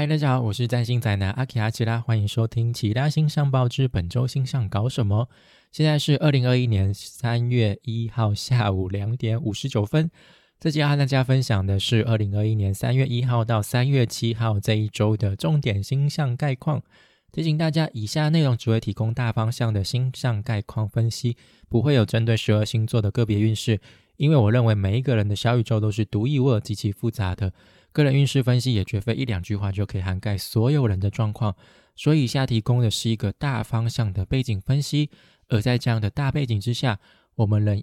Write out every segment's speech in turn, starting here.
嗨，大家好，我是占星宅男阿奇阿奇拉，欢迎收听《奇拉星象报》之本周星象搞什么。现在是二零二一年三月一号下午两点五十九分。这期要和大家分享的是二零二一年三月一号到三月七号这一周的重点星象概况。提醒大家，以下内容只会提供大方向的星象概况分析，不会有针对十二星座的个别运势。因为我认为每一个人的小宇宙都是独一无二、极其复杂的。个人运势分析也绝非一两句话就可以涵盖所有人的状况，所以以下提供的是一个大方向的背景分析。而在这样的大背景之下，我们仍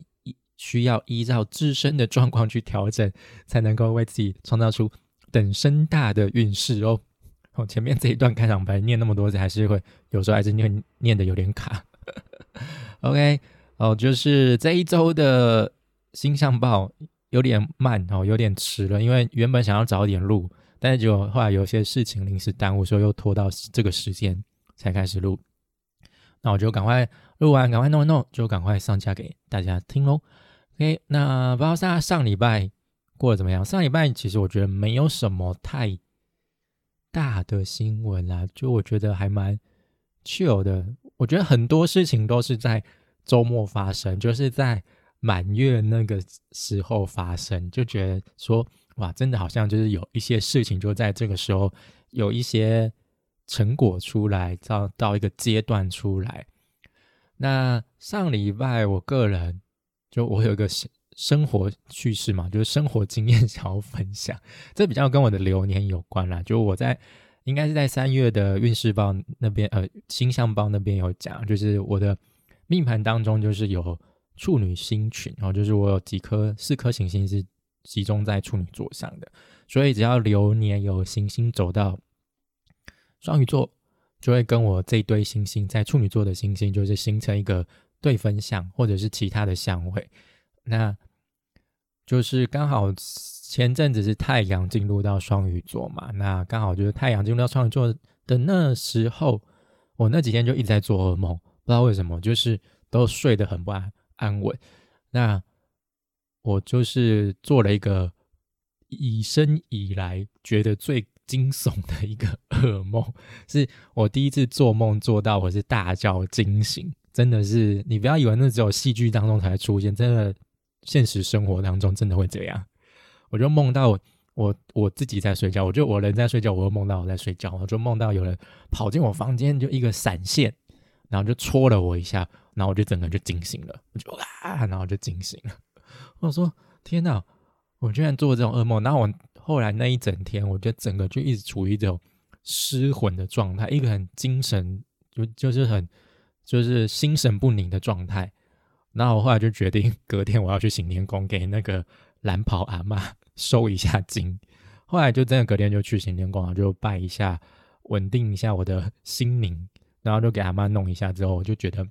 需要依照自身的状况去调整，才能够为自己创造出等身大的运势哦。哦，前面这一段开场白念那么多次，还是会有时候还是念念的有点卡。OK，哦，就是这一周的星象报。有点慢哦，有点迟了，因为原本想要早点录，但是结果后来有些事情临时耽误，所以又拖到这个时间才开始录。那我就赶快录完，赶快弄一弄，就赶快上架给大家听喽。OK，那不知道大家上礼拜过得怎么样？上礼拜其实我觉得没有什么太大的新闻啦，就我觉得还蛮 chill 的。我觉得很多事情都是在周末发生，就是在。满月那个时候发生，就觉得说哇，真的好像就是有一些事情就在这个时候有一些成果出来，到到一个阶段出来。那上礼拜我个人就我有一个生活趣事嘛，就是生活经验想要分享，这比较跟我的流年有关啦。就我在应该是在三月的运势报那边，呃，星象报那边有讲，就是我的命盘当中就是有。处女星群，然后就是我有几颗四颗行星是集中在处女座上的，所以只要流年有行星走到双鱼座，就会跟我这一堆星星在处女座的星星就是形成一个对分相，或者是其他的相位。那就是刚好前阵子是太阳进入到双鱼座嘛，那刚好就是太阳进入到双鱼座的那时候，我那几天就一直在做噩梦，不知道为什么，就是都睡得很不安。安稳，那我就是做了一个以生以来觉得最惊悚的一个 噩梦，是我第一次做梦做到我是大叫惊醒，真的是你不要以为那只有戏剧当中才会出现，真的现实生活当中真的会这样。我就梦到我我自己在睡觉，我就我人在睡觉，我又梦到我在睡觉，我就梦到有人跑进我房间，就一个闪现，然后就戳了我一下。然后我就整个就惊醒了，我就啊，然后就惊醒了。我说：“天哪，我居然做这种噩梦！”然后我后来那一整天，我就整个就一直处于这种失魂的状态，一个很精神就就是很就是心神不宁的状态。然后我后来就决定，隔天我要去行天宫给那个蓝袍阿妈 收一下经。后来就真的隔天就去行天宫，就拜一下，稳定一下我的心灵，然后就给阿妈弄一下之后，我就觉得。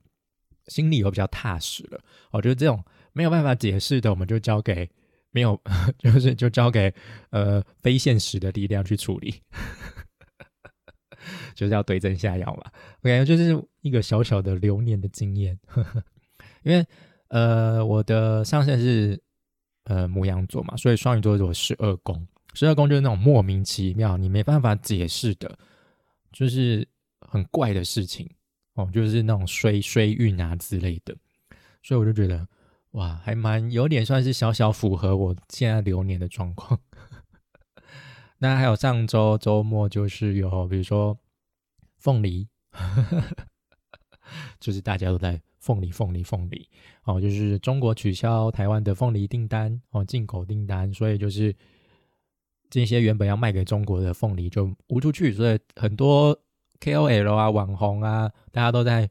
心里有比较踏实了，我觉得这种没有办法解释的，我们就交给没有，就是就交给呃非现实的力量去处理，就是要对症下药嘛。我感觉就是一个小小的流年的经验，因为呃我的上线是呃母羊座嘛，所以双鱼座是十二宫，十二宫就是那种莫名其妙你没办法解释的，就是很怪的事情。哦，就是那种衰衰运啊之类的，所以我就觉得哇，还蛮有点算是小小符合我现在流年的状况。那还有上周周末就是有，比如说凤梨，就是大家都在凤梨凤梨凤梨哦，就是中国取消台湾的凤梨订单哦，进口订单，所以就是这些原本要卖给中国的凤梨就无出去，所以很多。KOL 啊，网红啊，大家都在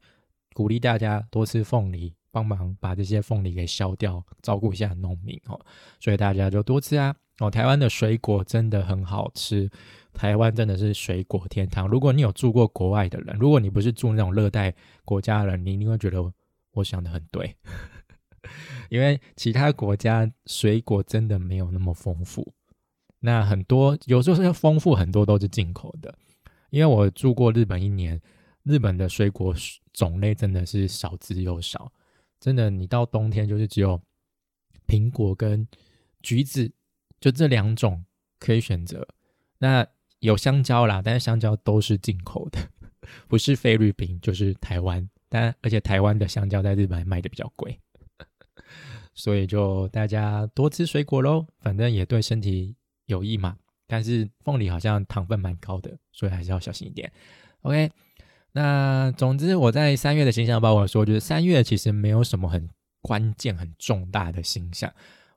鼓励大家多吃凤梨，帮忙把这些凤梨给削掉，照顾一下农民哦。所以大家就多吃啊。哦，台湾的水果真的很好吃，台湾真的是水果天堂。如果你有住过国外的人，如果你不是住那种热带国家的人，你一定会觉得我想的很对，因为其他国家水果真的没有那么丰富。那很多有时候是丰富，很多都是进口的。因为我住过日本一年，日本的水果种类真的是少之又少，真的，你到冬天就是只有苹果跟橘子，就这两种可以选择。那有香蕉啦，但是香蕉都是进口的，不是菲律宾就是台湾。但而且台湾的香蕉在日本卖的比较贵，所以就大家多吃水果喽，反正也对身体有益嘛。但是凤梨好像糖分蛮高的，所以还是要小心一点。OK，那总之我在三月的形象报我说，就是三月其实没有什么很关键、很重大的形象。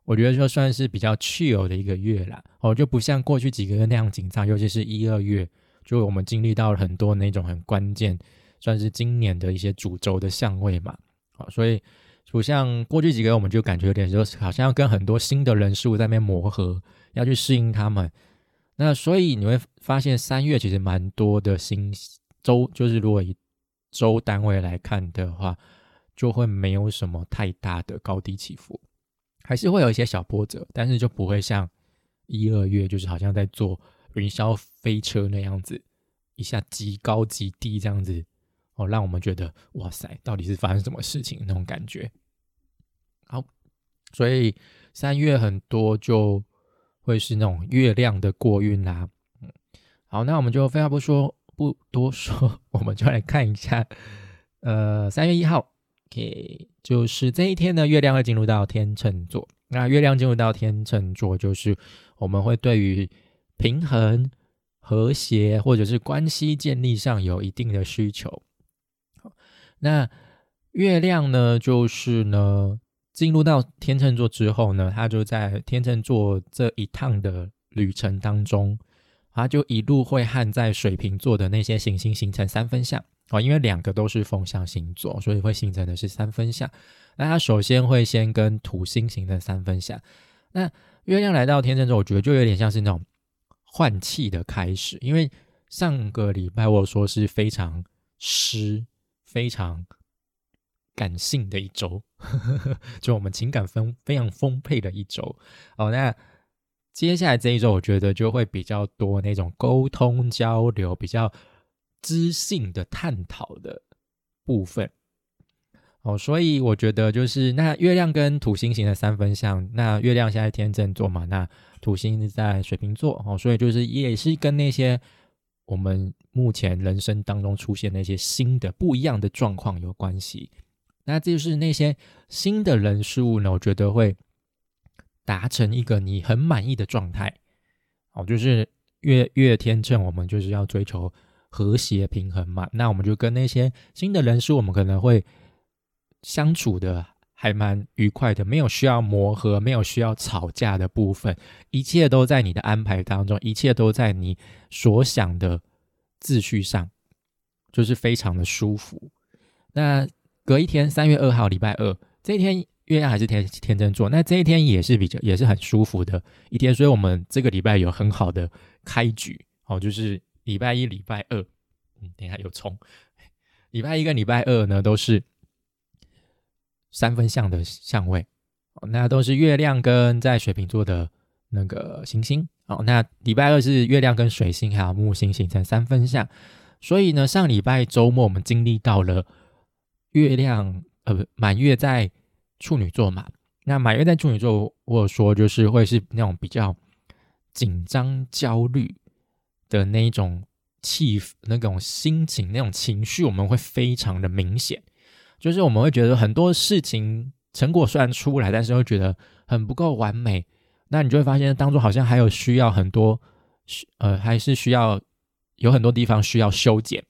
我觉得就算是比较去油的一个月啦，哦，就不像过去几个月那样紧张，尤其是一二月，就我们经历到了很多那种很关键，算是今年的一些主轴的相位嘛，好，所以不像过去几个月，我们就感觉有点就好像要跟很多新的人事物在那边磨合，要去适应他们。那所以你会发现三月其实蛮多的星周，就是如果以周单位来看的话，就会没有什么太大的高低起伏。还是会有一些小波折，但是就不会像一二月，就是好像在坐云霄飞车那样子，一下极高极低这样子，哦，让我们觉得哇塞，到底是发生什么事情那种感觉。好，所以三月很多就会是那种月亮的过运啦。嗯，好，那我们就废话不说，不多说，我们就来看一下，呃，三月一号。OK，就是这一天呢，月亮会进入到天秤座。那月亮进入到天秤座，就是我们会对于平衡、和谐或者是关系建立上有一定的需求。那月亮呢，就是呢，进入到天秤座之后呢，他就在天秤座这一趟的旅程当中，他就一路会和在水瓶座的那些行星形成三分相。哦，因为两个都是风象星座，所以会形成的是三分相。那他首先会先跟土星形成三分相。那月亮来到天秤座，我觉得就有点像是那种换气的开始。因为上个礼拜我说是非常湿、非常感性的一周，就我们情感丰非常丰沛的一周。哦，那接下来这一周，我觉得就会比较多那种沟通交流，比较。知性的探讨的部分，哦，所以我觉得就是那月亮跟土星型的三分相，那月亮现在天秤座嘛，那土星在水瓶座，哦，所以就是也是跟那些我们目前人生当中出现那些新的不一样的状况有关系。那这就是那些新的人事物呢，我觉得会达成一个你很满意的状态。哦，就是月月天秤，我们就是要追求。和谐平衡嘛，那我们就跟那些新的人事物，我们可能会相处的还蛮愉快的，没有需要磨合，没有需要吵架的部分，一切都在你的安排当中，一切都在你所想的秩序上，就是非常的舒服。那隔一天，三月二号，礼拜二这一天，月亮还是天天真座，那这一天也是比较也是很舒服的一天，所以我们这个礼拜有很好的开局哦，就是。礼拜一、礼拜二，嗯，等下有冲。礼拜一跟礼拜二呢，都是三分相的相位，那都是月亮跟在水瓶座的那个行星。哦，那礼拜二是月亮跟水星还有木星形成三分相，所以呢，上礼拜周末我们经历到了月亮，呃，不，满月在处女座嘛。那满月在处女座，我说就是会是那种比较紧张、焦虑。的那一种气、那种心情、那种情绪，我们会非常的明显。就是我们会觉得很多事情成果虽然出来，但是会觉得很不够完美。那你就会发现当中好像还有需要很多，呃，还是需要有很多地方需要修剪。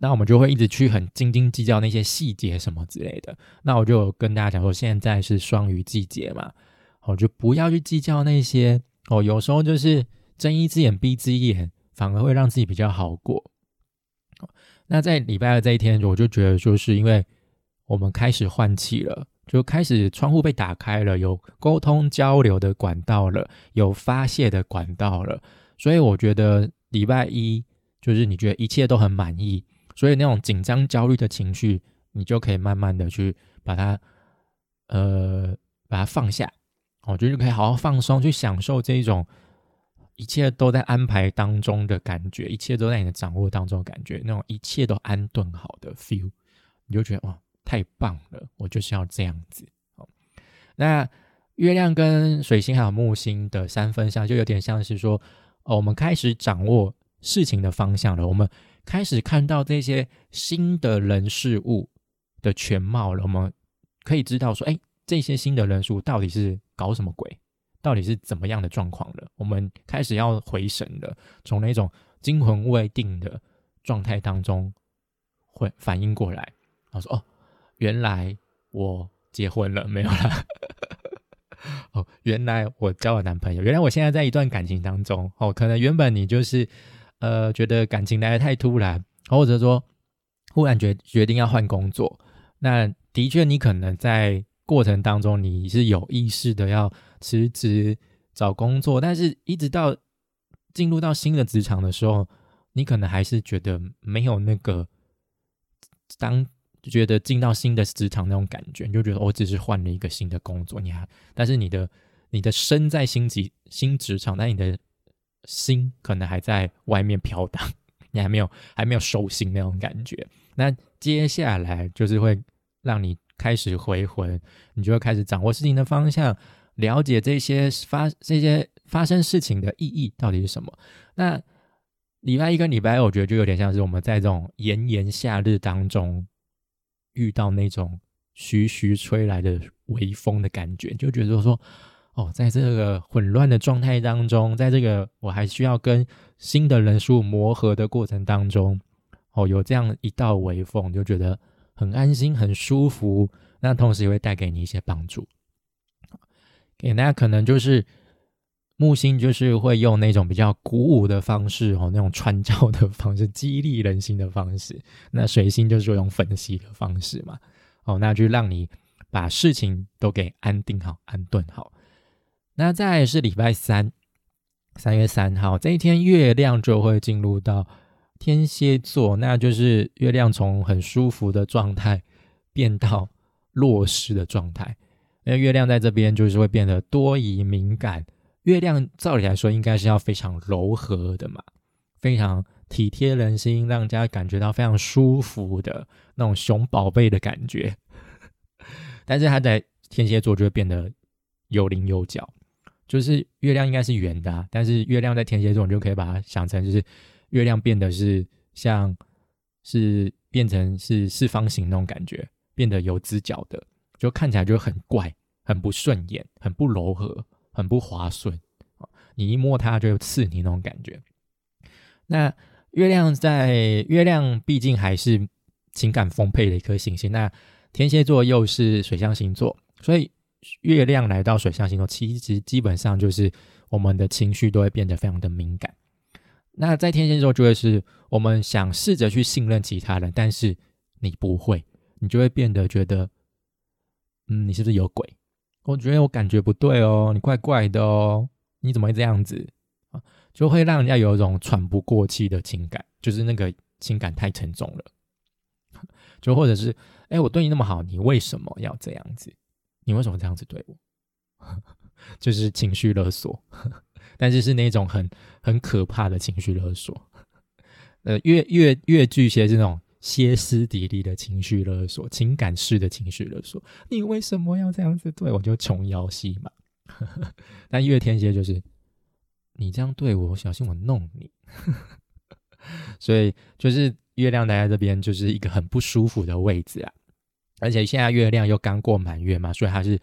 那我们就会一直去很斤斤计较那些细节什么之类的。那我就跟大家讲说，现在是双鱼季节嘛，我就不要去计较那些哦。有时候就是。睁一只眼闭一只眼，反而会让自己比较好过。那在礼拜二这一天，我就觉得，就是因为我们开始换气了，就开始窗户被打开了，有沟通交流的管道了，有发泄的管道了，所以我觉得礼拜一就是你觉得一切都很满意，所以那种紧张焦虑的情绪，你就可以慢慢的去把它，呃，把它放下，我觉得就可以好好放松，去享受这一种。一切都在安排当中的感觉，一切都在你的掌握当中的感觉，那种一切都安顿好的 feel，你就觉得哇，太棒了！我就是要这样子。好，那月亮跟水星还有木星的三分相，就有点像是说，哦，我们开始掌握事情的方向了，我们开始看到这些新的人事物的全貌了，我们可以知道说，哎，这些新的人数到底是搞什么鬼，到底是怎么样的状况了？我们开始要回神了，从那种惊魂未定的状态当中会反应过来，他说：“哦，原来我结婚了，没有了。”哦，原来我交了男朋友，原来我现在在一段感情当中。哦，可能原本你就是呃觉得感情来的太突然，或者说忽然决决定要换工作，那的确你可能在过程当中你是有意识的要辞职找工作，但是一直到进入到新的职场的时候，你可能还是觉得没有那个当。觉得进到新的职场那种感觉，你就觉得我只是换了一个新的工作，你还，但是你的你的身在新职新职场，但你的心可能还在外面飘荡，你还没有还没有收心那种感觉。那接下来就是会让你开始回魂，你就会开始掌握事情的方向，了解这些发这些发生事情的意义到底是什么。那礼拜一跟礼拜二，我觉得就有点像是我们在这种炎炎夏日当中。遇到那种徐徐吹来的微风的感觉，就觉得说，哦，在这个混乱的状态当中，在这个我还需要跟新的人数磨合的过程当中，哦，有这样一道微风，就觉得很安心、很舒服。那同时也会带给你一些帮助。给大家可能就是木星，就是会用那种比较鼓舞的方式，哦，那种传教的方式，激励人心的方式。那水星就是用分析的方式嘛。哦，那就让你把事情都给安定好、安顿好。那再是礼拜三，三月三号这一天，月亮就会进入到天蝎座，那就是月亮从很舒服的状态变到弱势的状态。因为月亮在这边就是会变得多疑、敏感。月亮照理来说应该是要非常柔和的嘛，非常体贴人心，让人家感觉到非常舒服的那种熊宝贝的感觉。但是它在天蝎座就会变得有棱有角，就是月亮应该是圆的，但是月亮在天蝎座，你就可以把它想成就是月亮变得是像是变成是四方形那种感觉，变得有直角的，就看起来就很怪，很不顺眼，很不柔和。很不滑顺你一摸它就刺你那种感觉。那月亮在月亮毕竟还是情感丰沛的一颗行星，那天蝎座又是水象星座，所以月亮来到水象星座，其实基本上就是我们的情绪都会变得非常的敏感。那在天蝎座就会是我们想试着去信任其他人，但是你不会，你就会变得觉得，嗯，你是不是有鬼？我觉得我感觉不对哦，你怪怪的哦，你怎么会这样子啊？就会让人家有一种喘不过气的情感，就是那个情感太沉重了。就或者是，哎，我对你那么好，你为什么要这样子？你为什么这样子对我？就是情绪勒索，但是是那种很很可怕的情绪勒索。呃，越越越巨蟹是那种。歇斯底里的情绪勒索，情感式的情绪勒索，你为什么要这样子对我？就琼瑶戏嘛。但月天蝎就是你这样对我，小心我弄你。所以就是月亮待在这边，就是一个很不舒服的位置啊。而且现在月亮又刚过满月嘛，所以它是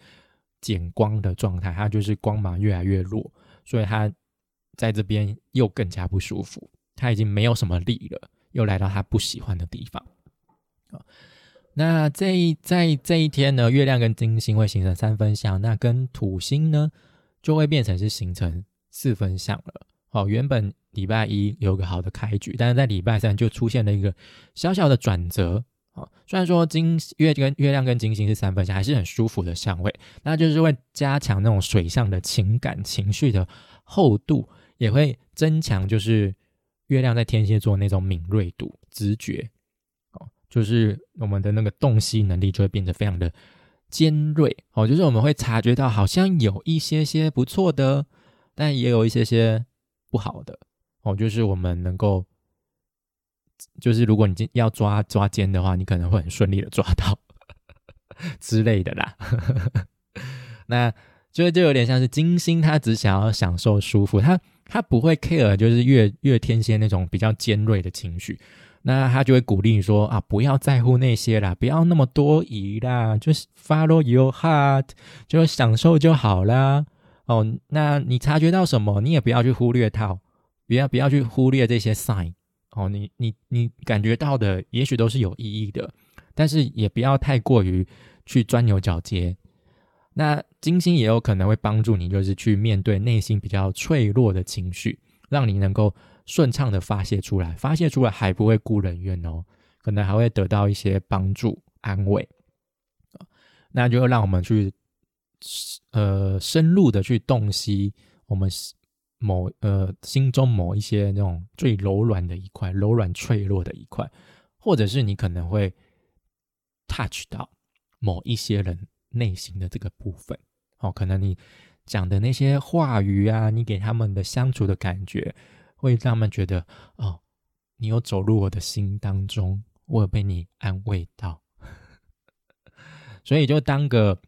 减光的状态，它就是光芒越来越弱，所以它在这边又更加不舒服，它已经没有什么力了。又来到他不喜欢的地方！那这一在这一天呢，月亮跟金星会形成三分相，那跟土星呢就会变成是形成四分相了。好，原本礼拜一有个好的开局，但是在礼拜三就出现了一个小小的转折啊。虽然说金月跟月亮跟金星是三分相，还是很舒服的相位，那就是会加强那种水象的情感情绪的厚度，也会增强就是。月亮在天蝎座那种敏锐度、直觉，哦，就是我们的那个洞悉能力就会变得非常的尖锐，哦，就是我们会察觉到好像有一些些不错的，但也有一些些不好的，哦，就是我们能够，就是如果你今要抓抓奸的话，你可能会很顺利的抓到之类的啦，那就就有点像是金星，他只想要享受舒服，他。他不会 care，就是月月天蝎那种比较尖锐的情绪。那他就会鼓励你说啊，不要在乎那些啦，不要那么多疑啦，就是 follow your heart，就享受就好啦。哦，那你察觉到什么，你也不要去忽略它，不要不要去忽略这些 sign。哦，你你你感觉到的也许都是有意义的，但是也不要太过于去钻牛角尖。那金星也有可能会帮助你，就是去面对内心比较脆弱的情绪，让你能够。顺畅的发泄出来，发泄出来还不会孤人怨哦，可能还会得到一些帮助安慰那就让我们去呃深入的去洞悉我们某呃心中某一些那种最柔软的一块，柔软脆弱的一块，或者是你可能会 touch 到某一些人内心的这个部分哦，可能你讲的那些话语啊，你给他们的相处的感觉。会让他们觉得哦，你有走入我的心当中，我有被你安慰到，所以就当个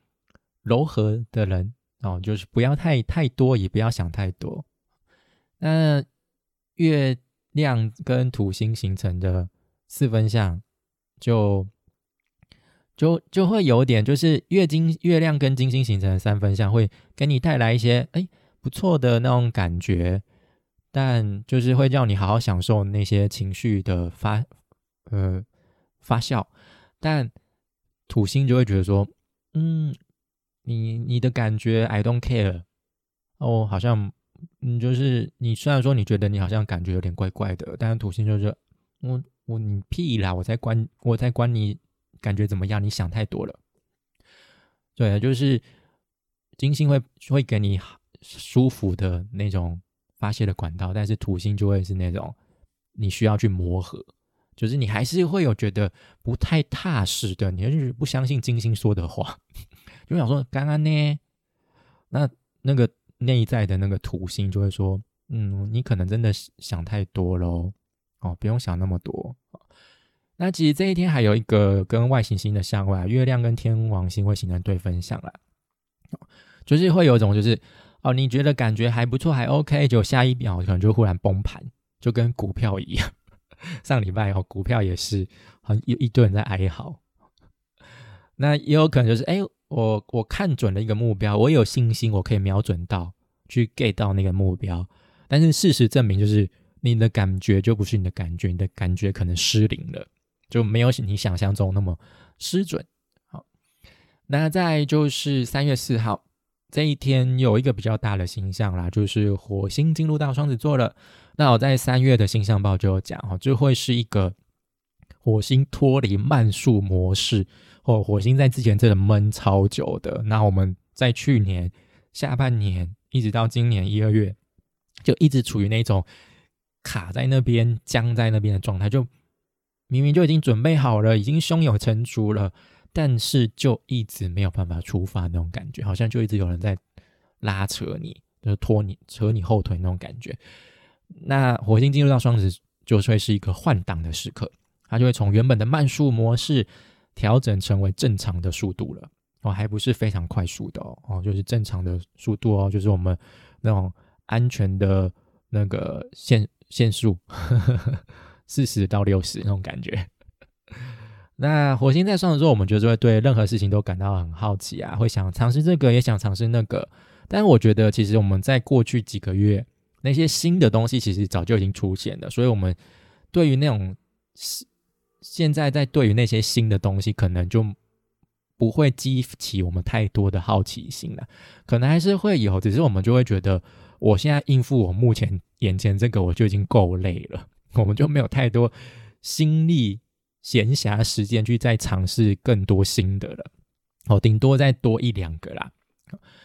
柔和的人哦，就是不要太太多，也不要想太多。那月亮跟土星形成的四分相，就就就会有点，就是月金月亮跟金星形成的三分相，会给你带来一些哎不错的那种感觉。但就是会叫你好好享受那些情绪的发，呃，发酵。但土星就会觉得说，嗯，你你的感觉 I don't care，哦，好像，嗯，就是你虽然说你觉得你好像感觉有点怪怪的，但是土星就是，我我你屁啦，我在关我在关你感觉怎么样？你想太多了。对，就是金星会会给你舒服的那种。发泄的管道，但是土星就会是那种你需要去磨合，就是你还是会有觉得不太踏实的，你就是不相信金星说的话，就想说刚刚呢，那那个内在的那个土星就会说，嗯，你可能真的想太多喽，哦，不用想那么多。那其实这一天还有一个跟外行星的相位，月亮跟天王星会形成对分相了，就是会有一种就是。哦，你觉得感觉还不错，还 OK，就下一秒可能就忽然崩盘，就跟股票一样。上礼拜哦，股票也是很一一堆人在哀嚎。那也有可能就是，哎，我我看准了一个目标，我有信心，我可以瞄准到去 get 到那个目标。但是事实证明，就是你的感觉就不是你的感觉，你的感觉可能失灵了，就没有你想象中那么失准。好，那再就是三月四号。这一天有一个比较大的星象啦，就是火星进入到双子座了。那我在三月的星象报就有讲哦，就会是一个火星脱离慢速模式哦。火星在之前真的闷超久的，那我们在去年下半年一直到今年一二月，就一直处于那种卡在那边、僵在那边的状态，就明明就已经准备好了，已经胸有成竹了。但是就一直没有办法出发那种感觉，好像就一直有人在拉扯你，就是拖你、扯你后腿那种感觉。那火星进入到双子，就会是一个换挡的时刻，它就会从原本的慢速模式调整成为正常的速度了。哦，还不是非常快速的哦，哦，就是正常的速度哦，就是我们那种安全的那个限限速，四十到六十那种感觉。那火星在双子座，我们就是会对任何事情都感到很好奇啊，会想尝试这个，也想尝试那个。但我觉得，其实我们在过去几个月，那些新的东西其实早就已经出现了，所以我们对于那种现在在对于那些新的东西，可能就不会激起我们太多的好奇心了。可能还是会有，只是我们就会觉得，我现在应付我目前眼前这个，我就已经够累了，我们就没有太多心力。闲暇时间去再尝试更多新的了，哦，顶多再多一两个啦。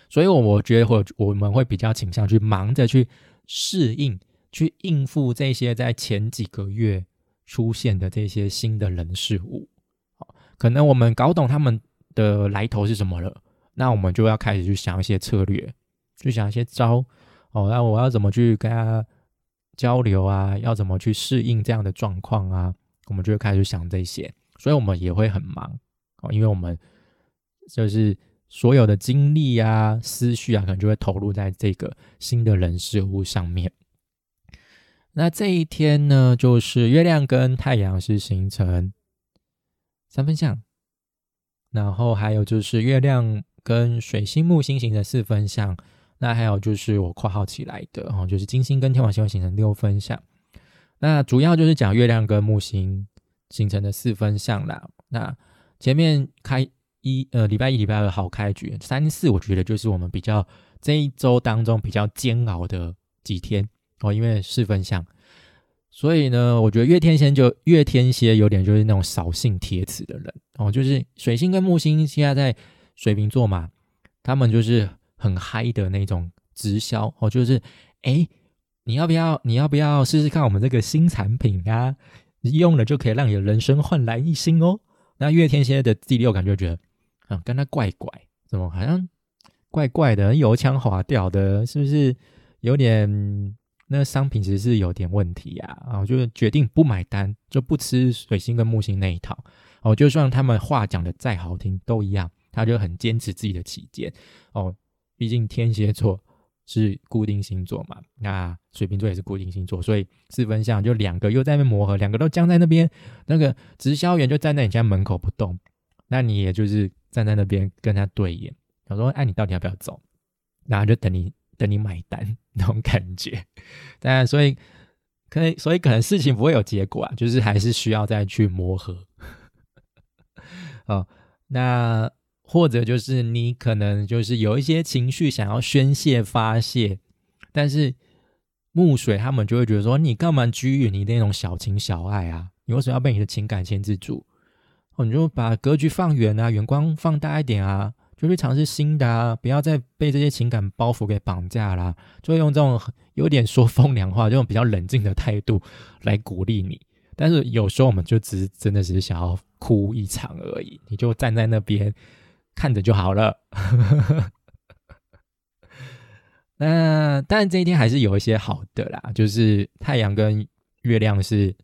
所以，我我觉得，我我们会比较倾向去忙着去适应、去应付这些在前几个月出现的这些新的人事物。好，可能我们搞懂他们的来头是什么了，那我们就要开始去想一些策略，去想一些招。哦，那我要怎么去跟他交流啊？要怎么去适应这样的状况啊？我们就会开始想这些，所以我们也会很忙哦，因为我们就是所有的精力啊、思绪啊，可能就会投入在这个新的人事物上面那这一天呢，就是月亮跟太阳是形成三分相，然后还有就是月亮跟水星、木星形成四分相，那还有就是我括号起来的哦，就是金星跟天王星会形成六分相。那主要就是讲月亮跟木星形成的四分相啦。那前面开一呃礼拜一、礼拜二好开局，三四我觉得就是我们比较这一周当中比较煎熬的几天。哦，因为四分相，所以呢，我觉得月天蝎就月天蝎有点就是那种扫兴铁齿的人哦，就是水星跟木星现在在水瓶座嘛，他们就是很嗨的那种直销哦，就是哎，你要不要你要不要试试看我们这个新产品啊？用了就可以让你的人生焕然一新哦。那月天蝎的第六感就觉得，嗯，跟他怪怪，怎么好像怪怪的，油腔滑调的，是不是有点？那商品其实是有点问题呀，啊，就是决定不买单，就不吃水星跟木星那一套。哦，就算他们话讲的再好听，都一样，他就很坚持自己的起见。哦，毕竟天蝎座是固定星座嘛，那水瓶座也是固定星座，所以四分相就两个又在那边磨合，两个都僵在那边。那个直销员就站在你家门口不动，那你也就是站在那边跟他对眼，他说：“哎，你到底要不要走？”然后就等你。等你买单那种感觉，但所以可以，所以可能事情不会有结果啊，就是还是需要再去磨合。哦，那或者就是你可能就是有一些情绪想要宣泄发泄，但是木水他们就会觉得说，你干嘛拘于你那种小情小爱啊？你为什么要被你的情感牵制住？哦，你就把格局放远啊，远光放大一点啊。就去尝试新的啊！不要再被这些情感包袱给绑架啦。就会用这种有点说风凉话、这种比较冷静的态度来鼓励你。但是有时候我们就只是真的只是想要哭一场而已，你就站在那边看着就好了。那当然这一天还是有一些好的啦，就是太阳跟月亮是。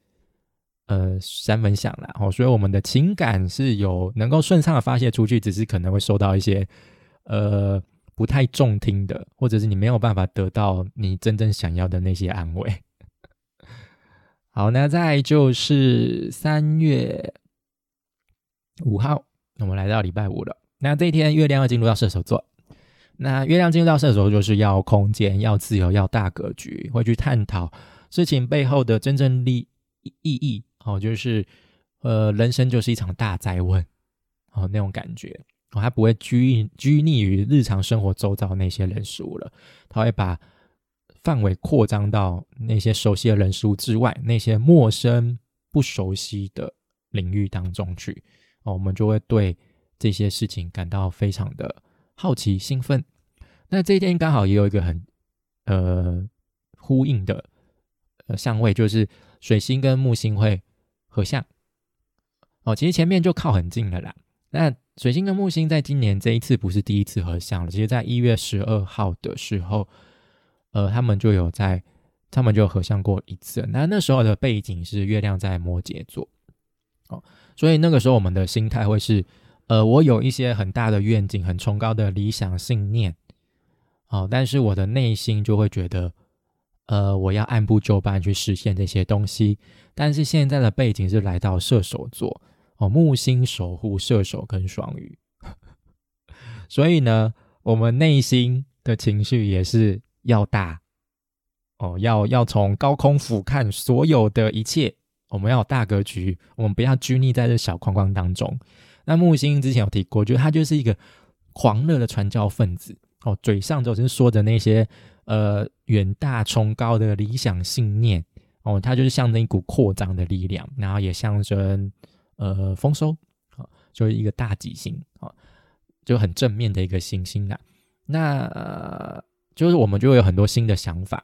呃，三分享啦，哦，所以我们的情感是有能够顺畅的发泄出去，只是可能会受到一些呃不太中听的，或者是你没有办法得到你真正想要的那些安慰。好，那再就是三月五号，我们来到礼拜五了。那这一天月亮要进入到射手座，那月亮进入到射手座就是要空间、要自由、要大格局，会去探讨事情背后的真正利意义。哦，就是，呃，人生就是一场大灾问，哦，那种感觉，哦，他不会拘拘泥于日常生活周遭那些人事物了，他会把范围扩张到那些熟悉的人事物之外，那些陌生不熟悉的领域当中去，哦，我们就会对这些事情感到非常的好奇兴奋。那这一天刚好也有一个很呃呼应的呃相位，就是水星跟木星会。合相哦，其实前面就靠很近了啦。那水星跟木星在今年这一次不是第一次合相了，其实在一月十二号的时候，呃，他们就有在，他们就合相过一次。那那时候的背景是月亮在摩羯座，哦，所以那个时候我们的心态会是，呃，我有一些很大的愿景、很崇高的理想信念，哦，但是我的内心就会觉得。呃，我要按部就班去实现这些东西，但是现在的背景是来到射手座哦，木星守护射手跟双鱼，所以呢，我们内心的情绪也是要大哦，要要从高空俯瞰所有的一切，我们要有大格局，我们不要拘泥在这小框框当中。那木星之前有提过，觉得他就是一个狂热的传教分子哦，嘴上总是说着那些。呃，远大崇高的理想信念哦，它就是象征一股扩张的力量，然后也象征呃丰收啊，就是一个大吉星啊，就很正面的一个行星啦。那就是我们就会有很多新的想法，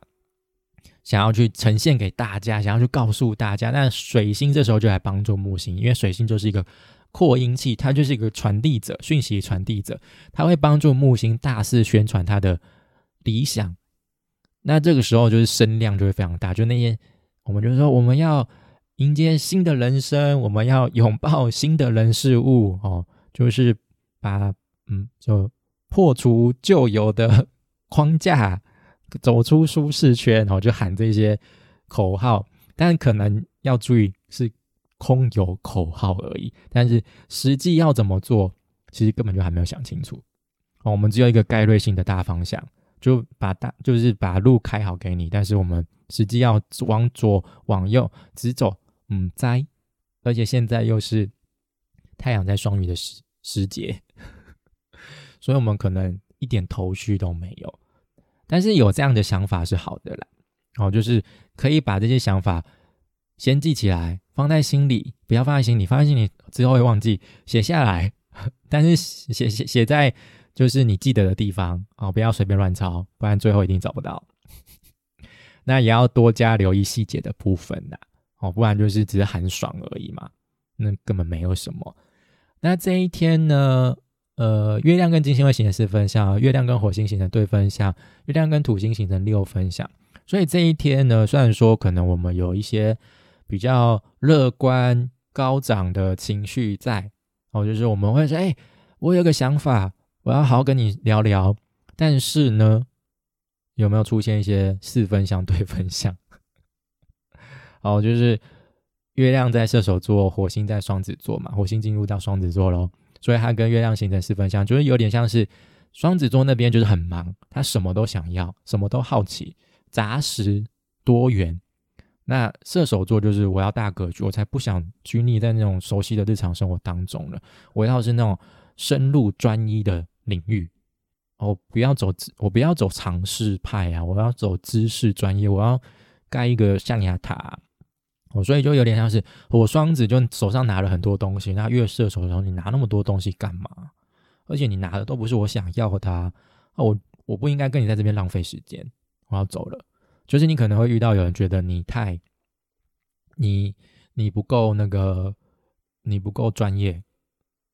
想要去呈现给大家，想要去告诉大家。那水星这时候就来帮助木星，因为水星就是一个扩音器，它就是一个传递者，讯息传递者，它会帮助木星大肆宣传它的理想。那这个时候就是声量就会非常大，就那些我们就是说我们要迎接新的人生，我们要拥抱新的人事物 哦，就是把嗯就破除旧有的框架，走出舒适圈，然后就喊这些口号，但可能要注意是空有口号而已，但是实际要怎么做，其实根本就还没有想清楚。哦，我们只有一个概率性的大方向，就把大就是把路开好给你，但是我们实际要往左往右直走，嗯，在，而且现在又是太阳在双鱼的时时节，所以我们可能一点头绪都没有。但是有这样的想法是好的啦，哦，就是可以把这些想法先记起来，放在心里，不要放在心里，放在心里之后会忘记，写下来。但是写写写在就是你记得的地方哦，不要随便乱抄，不然最后一定找不到。那也要多加留意细节的部分啦，哦，不然就是只是很爽而已嘛，那根本没有什么。那这一天呢？呃，月亮跟金星会形成四分相，月亮跟火星形成对分相，月亮跟土星形成六分相。所以这一天呢，虽然说可能我们有一些比较乐观高涨的情绪在，哦，就是我们会说，哎，我有个想法，我要好好跟你聊聊。但是呢，有没有出现一些四分相对分相？哦，就是月亮在射手座，火星在双子座嘛，火星进入到双子座喽。所以它跟月亮形成四分相，就是有点像是双子座那边就是很忙，他什么都想要，什么都好奇，杂食多元。那射手座就是我要大格局，我才不想拘泥在那种熟悉的日常生活当中了。我要是那种深入专一的领域，哦，不要走，我不要走尝试派啊，我要走知识专业，我要盖一个象牙塔。哦，所以就有点像是我双子，就手上拿了很多东西。那月射手的时候，你拿那么多东西干嘛？而且你拿的都不是我想要的。啊，我我不应该跟你在这边浪费时间。我要走了。就是你可能会遇到有人觉得你太，你你不够那个，你不够专业，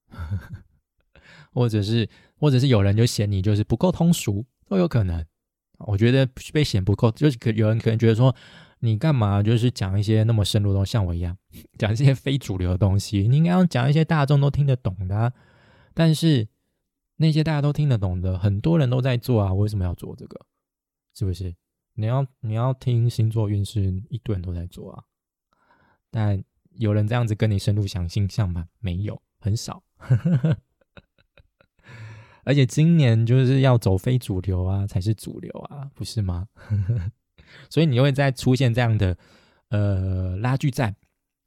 或者是或者是有人就嫌你就是不够通俗，都有可能。我觉得被嫌不够，就是可有人可能觉得说。你干嘛就是讲一些那么深入的东西，像我一样 讲一些非主流的东西？你应该要讲一些大众都听得懂的。啊但是那些大家都听得懂的，很多人都在做啊，为什么要做这个？是不是？你要你要听星座运势，一堆人都在做啊。但有人这样子跟你深入讲星象吗？没有，很少。而且今年就是要走非主流啊，才是主流啊，不是吗？所以你会再出现这样的呃拉锯战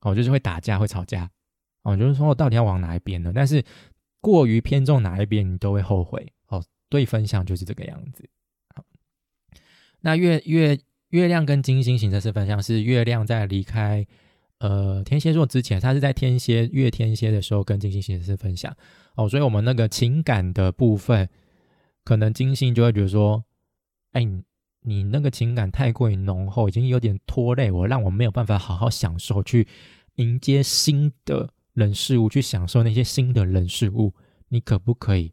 哦，就是会打架会吵架哦，就是说我到底要往哪一边呢？但是过于偏重哪一边，你都会后悔哦。对分享就是这个样子。那月月月亮跟金星形成是分相，是月亮在离开呃天蝎座之前，它是在天蝎月天蝎的时候跟金星形成是分享哦。所以我们那个情感的部分，可能金星就会觉得说，哎。你那个情感太过于浓厚，已经有点拖累我，让我没有办法好好享受，去迎接新的人事物，去享受那些新的人事物。你可不可以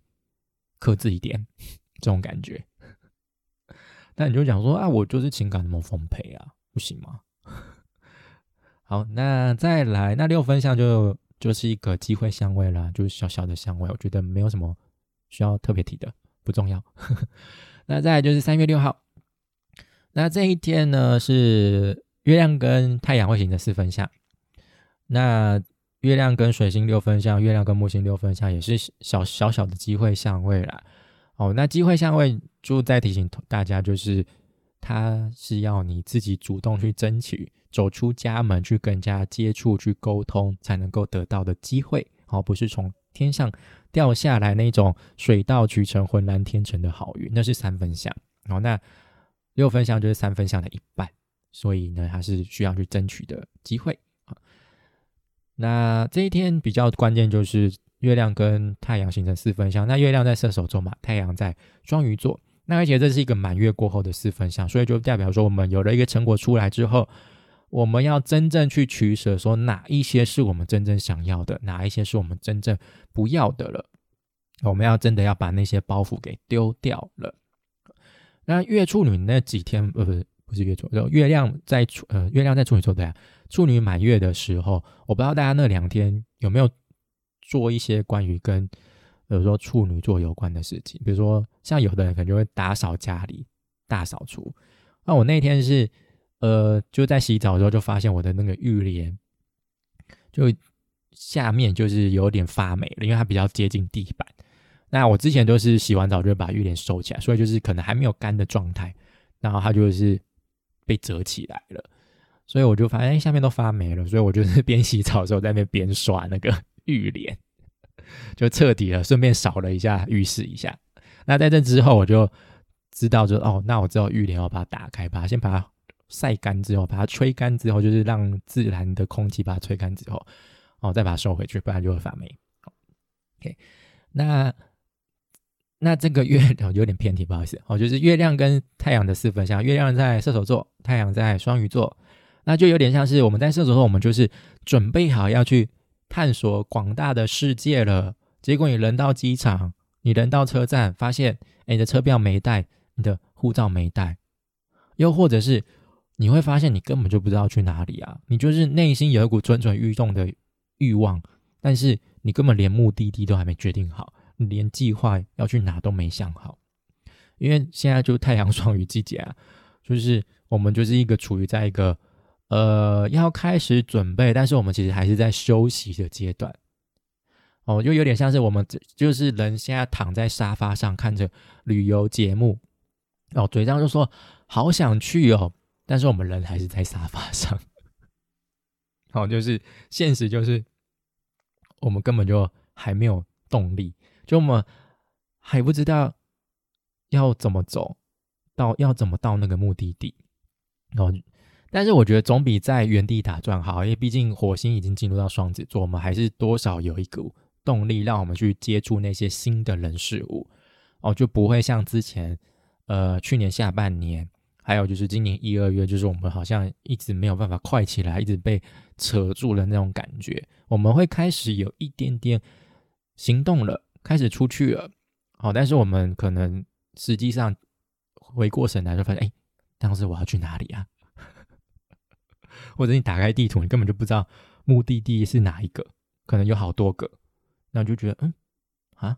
克制一点 这种感觉？那你就讲说啊，我就是情感那么丰沛啊，不行吗？好，那再来，那六分相就就是一个机会相位啦，就是小小的相位，我觉得没有什么需要特别提的，不重要。那再来就是三月六号。那这一天呢，是月亮跟太阳会形成四分相。那月亮跟水星六分相，月亮跟木星六分相，也是小小小的机会相位啦。哦，那机会相位就再提醒大家，就是它是要你自己主动去争取，走出家门去跟人家接触、去沟通，才能够得到的机会。哦，不是从天上掉下来那种水到渠成、浑然天成的好运，那是三分相。哦，那。六分相就是三分相的一半，所以呢，它是需要去争取的机会啊。那这一天比较关键就是月亮跟太阳形成四分相，那月亮在射手座嘛，太阳在双鱼座，而且这是一个满月过后的四分相，所以就代表说我们有了一个成果出来之后，我们要真正去取舍，说哪一些是我们真正想要的，哪一些是我们真正不要的了，我们要真的要把那些包袱给丢掉了。那月处女那几天，呃，不是不是月处，就月亮在处，呃，月亮在处女座对啊。处女满月的时候，我不知道大家那两天有没有做一些关于跟，比如说处女座有关的事情，比如说像有的人可能就会打扫家里，大扫除。那我那天是，呃，就在洗澡的时候就发现我的那个浴帘就下面就是有点发霉了，因为它比较接近地板。那我之前都是洗完澡就把浴帘收起来，所以就是可能还没有干的状态，然后它就是被折起来了，所以我就发现下面都发霉了，所以我就是 边洗澡的时候在那边刷那个 浴帘，就彻底了，顺便扫了一下浴室一下。那在这之后，我就知道，就哦，那我知道浴帘要把它打开，把它先把它晒干之后，把它吹干之后，就是让自然的空气把它吹干之后，哦，再把它收回去，不然就会发霉。OK，那。那这个月亮有点偏题，不好意思哦，就是月亮跟太阳的四分相，月亮在射手座，太阳在双鱼座，那就有点像是我们在射手座，我们就是准备好要去探索广大的世界了。结果你人到机场，你人到车站，发现哎，你的车票没带，你的护照没带，又或者是你会发现你根本就不知道去哪里啊，你就是内心有一股蠢蠢欲动的欲望，但是你根本连目的地都还没决定好。你连计划要去哪都没想好，因为现在就太阳双鱼季节啊，就是我们就是一个处于在一个呃要开始准备，但是我们其实还是在休息的阶段。哦，就有点像是我们就是人现在躺在沙发上看着旅游节目，哦，嘴上就说好想去哦，但是我们人还是在沙发上。好，就是现实就是我们根本就还没有动力。就我们还不知道要怎么走到要怎么到那个目的地然哦，但是我觉得总比在原地打转好，因为毕竟火星已经进入到双子座，我们还是多少有一股动力，让我们去接触那些新的人事物哦，就不会像之前呃去年下半年，还有就是今年一二月，就是我们好像一直没有办法快起来，一直被扯住了那种感觉，我们会开始有一点点行动了。开始出去了，好，但是我们可能实际上回过神来就发现，哎，当时我要去哪里啊？或者你打开地图，你根本就不知道目的地是哪一个，可能有好多个，那就觉得，嗯，啊，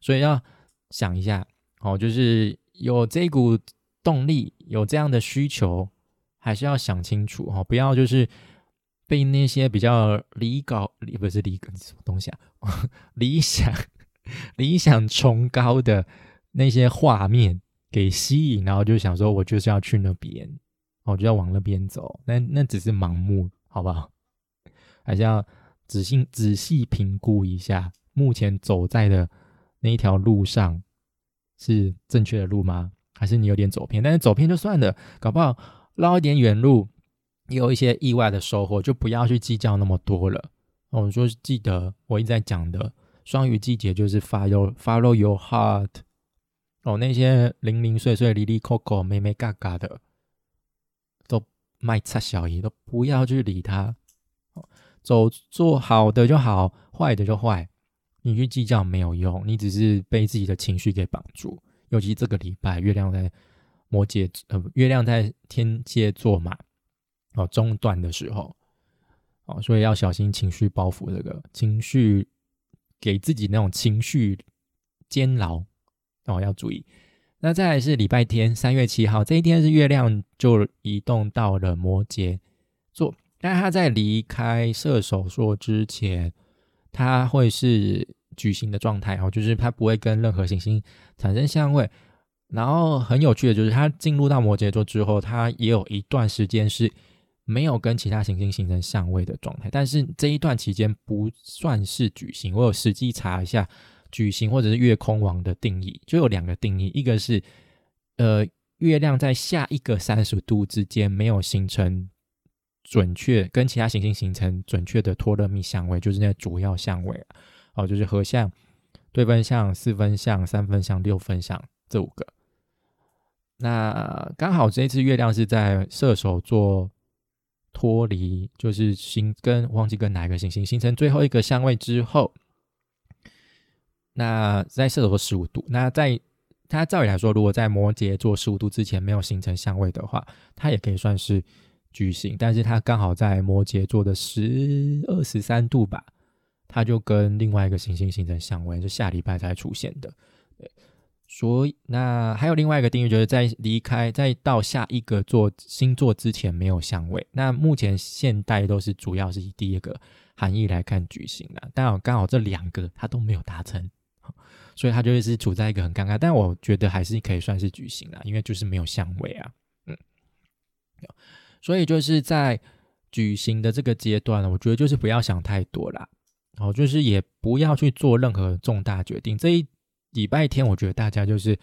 所以要想一下，哦，就是有这股动力，有这样的需求，还是要想清楚，哦，不要就是。被那些比较理高，不是理高什么东西啊？理想、理想崇高的那些画面给吸引，然后就想说，我就是要去那边，我就要往那边走。那那只是盲目，好不好？还是要仔细仔细评估一下，目前走在的那一条路上是正确的路吗？还是你有点走偏？但是走偏就算了，搞不好绕一点远路。有一些意外的收获，就不要去计较那么多了。我就是记得我一直在讲的双鱼季节，就是 follow follow your heart。哦，那些零零碎碎、离离扣扣、咩咩嘎嘎的，卖菜小姨，都不要去理他。走做好的就好，坏的就坏，你去计较没有用，你只是被自己的情绪给绑住。尤其这个礼拜，月亮在摩羯，呃，月亮在天蝎座嘛。哦，中断的时候，哦，所以要小心情绪包袱，这个情绪给自己那种情绪监牢哦，要注意。那再来是礼拜天，三月七号这一天是月亮就移动到了摩羯座，但他在离开射手座之前，他会是矩形的状态哦，就是他不会跟任何行星产生相位。然后很有趣的就是，他进入到摩羯座之后，他也有一段时间是。没有跟其他行星形成相位的状态，但是这一段期间不算是矩形。我有实际查一下矩形或者是月空王的定义，就有两个定义，一个是呃月亮在下一个三十度之间没有形成准确跟其他行星形成准确的托勒密相位，就是那主要相位哦，就是合相、对分相、四分相、三分相、六分相这五个。那刚好这一次月亮是在射手座。脱离就是星跟忘记跟哪一个行星形成最后一个相位之后，那在射手座十五度，那在它照理来说，如果在摩羯座十五度之前没有形成相位的话，它也可以算是矩形。但是它刚好在摩羯座的十二十三度吧，它就跟另外一个行星形成相位，是下礼拜才出现的。所以那还有另外一个定义，就是在离开在到下一个座星座之前没有相位。那目前现代都是主要是以第一个含义来看矩形的，但刚好这两个它都没有达成，所以他就是处在一个很尴尬。但我觉得还是可以算是矩形啦，因为就是没有相位啊，嗯，所以就是在矩形的这个阶段，我觉得就是不要想太多啦，哦，就是也不要去做任何重大决定。这一礼拜天，我觉得大家就是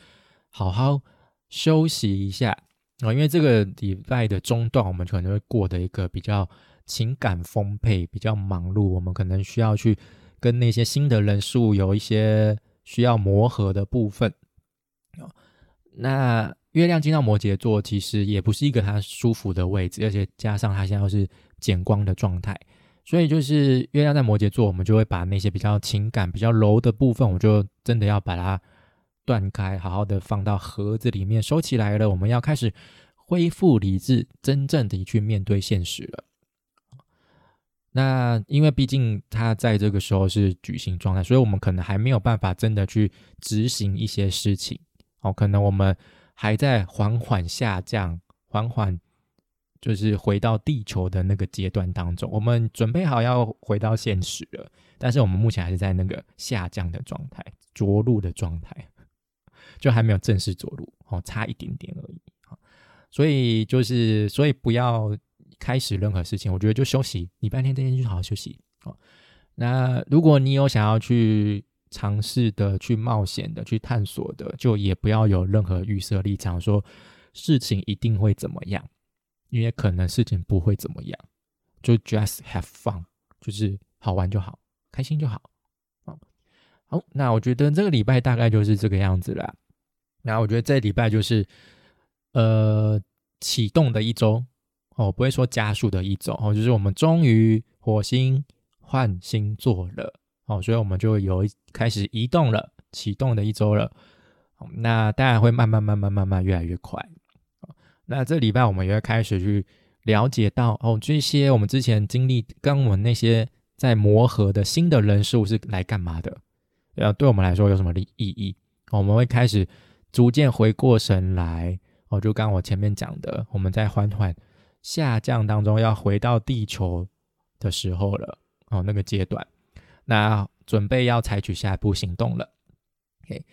好好休息一下啊，因为这个礼拜的中段，我们可能会过的一个比较情感丰沛、比较忙碌，我们可能需要去跟那些新的人事物有一些需要磨合的部分那月亮进到摩羯座，其实也不是一个它舒服的位置，而且加上它现在又是减光的状态。所以就是月亮在摩羯座，我们就会把那些比较情感、比较柔的部分，我就真的要把它断开，好好的放到盒子里面收起来了。我们要开始恢复理智，真正的去面对现实了。那因为毕竟它在这个时候是举行状态，所以我们可能还没有办法真的去执行一些事情。哦，可能我们还在缓缓下降，缓缓。就是回到地球的那个阶段当中，我们准备好要回到现实了，但是我们目前还是在那个下降的状态，着陆的状态，就还没有正式着陆，哦，差一点点而已，所以就是，所以不要开始任何事情，我觉得就休息，礼拜天这天就好好休息，哦。那如果你有想要去尝试的、去冒险的、去探索的，就也不要有任何预设立场，说事情一定会怎么样。因为可能事情不会怎么样，就 just have fun，就是好玩就好，开心就好。好，好，那我觉得这个礼拜大概就是这个样子了。那我觉得这礼拜就是呃启动的一周哦，不会说加速的一周哦，就是我们终于火星换星座了哦，所以我们就有开始移动了，启动的一周了。那当然会慢慢慢慢慢慢越来越快。那这礼拜我们也会开始去了解到哦，这些我们之前经历跟我们那些在磨合的新的人事物是来干嘛的？呃，对我们来说有什么意意义？我们会开始逐渐回过神来哦，就刚我前面讲的，我们在缓缓下降当中要回到地球的时候了哦，那个阶段，那准备要采取下一步行动了。OK，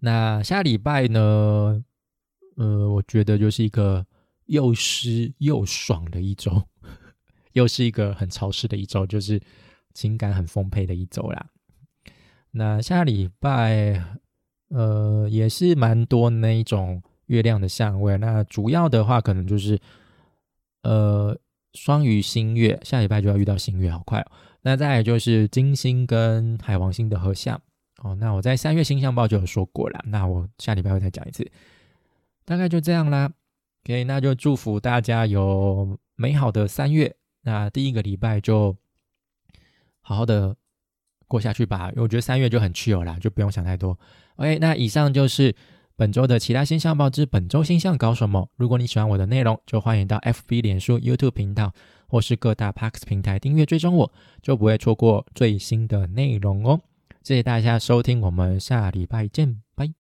那下礼拜呢？呃，我觉得就是一个又湿又爽的一周，又是一个很潮湿的一周，就是情感很丰沛的一周啦。那下礼拜，呃，也是蛮多那一种月亮的相位。那主要的话，可能就是呃双鱼星月，下礼拜就要遇到星月，好快哦。那再来就是金星跟海王星的合相哦。那我在三月星象报就有说过了，那我下礼拜会再讲一次。大概就这样啦，OK，那就祝福大家有美好的三月。那第一个礼拜就好好的过下去吧，因为我觉得三月就很去油啦，就不用想太多。OK，那以上就是本周的其他星象报之本周星象搞什么。如果你喜欢我的内容，就欢迎到 FB、脸书、YouTube 频道或是各大 Parks 平台订阅追踪我，就不会错过最新的内容哦。谢谢大家收听，我们下礼拜见，拜。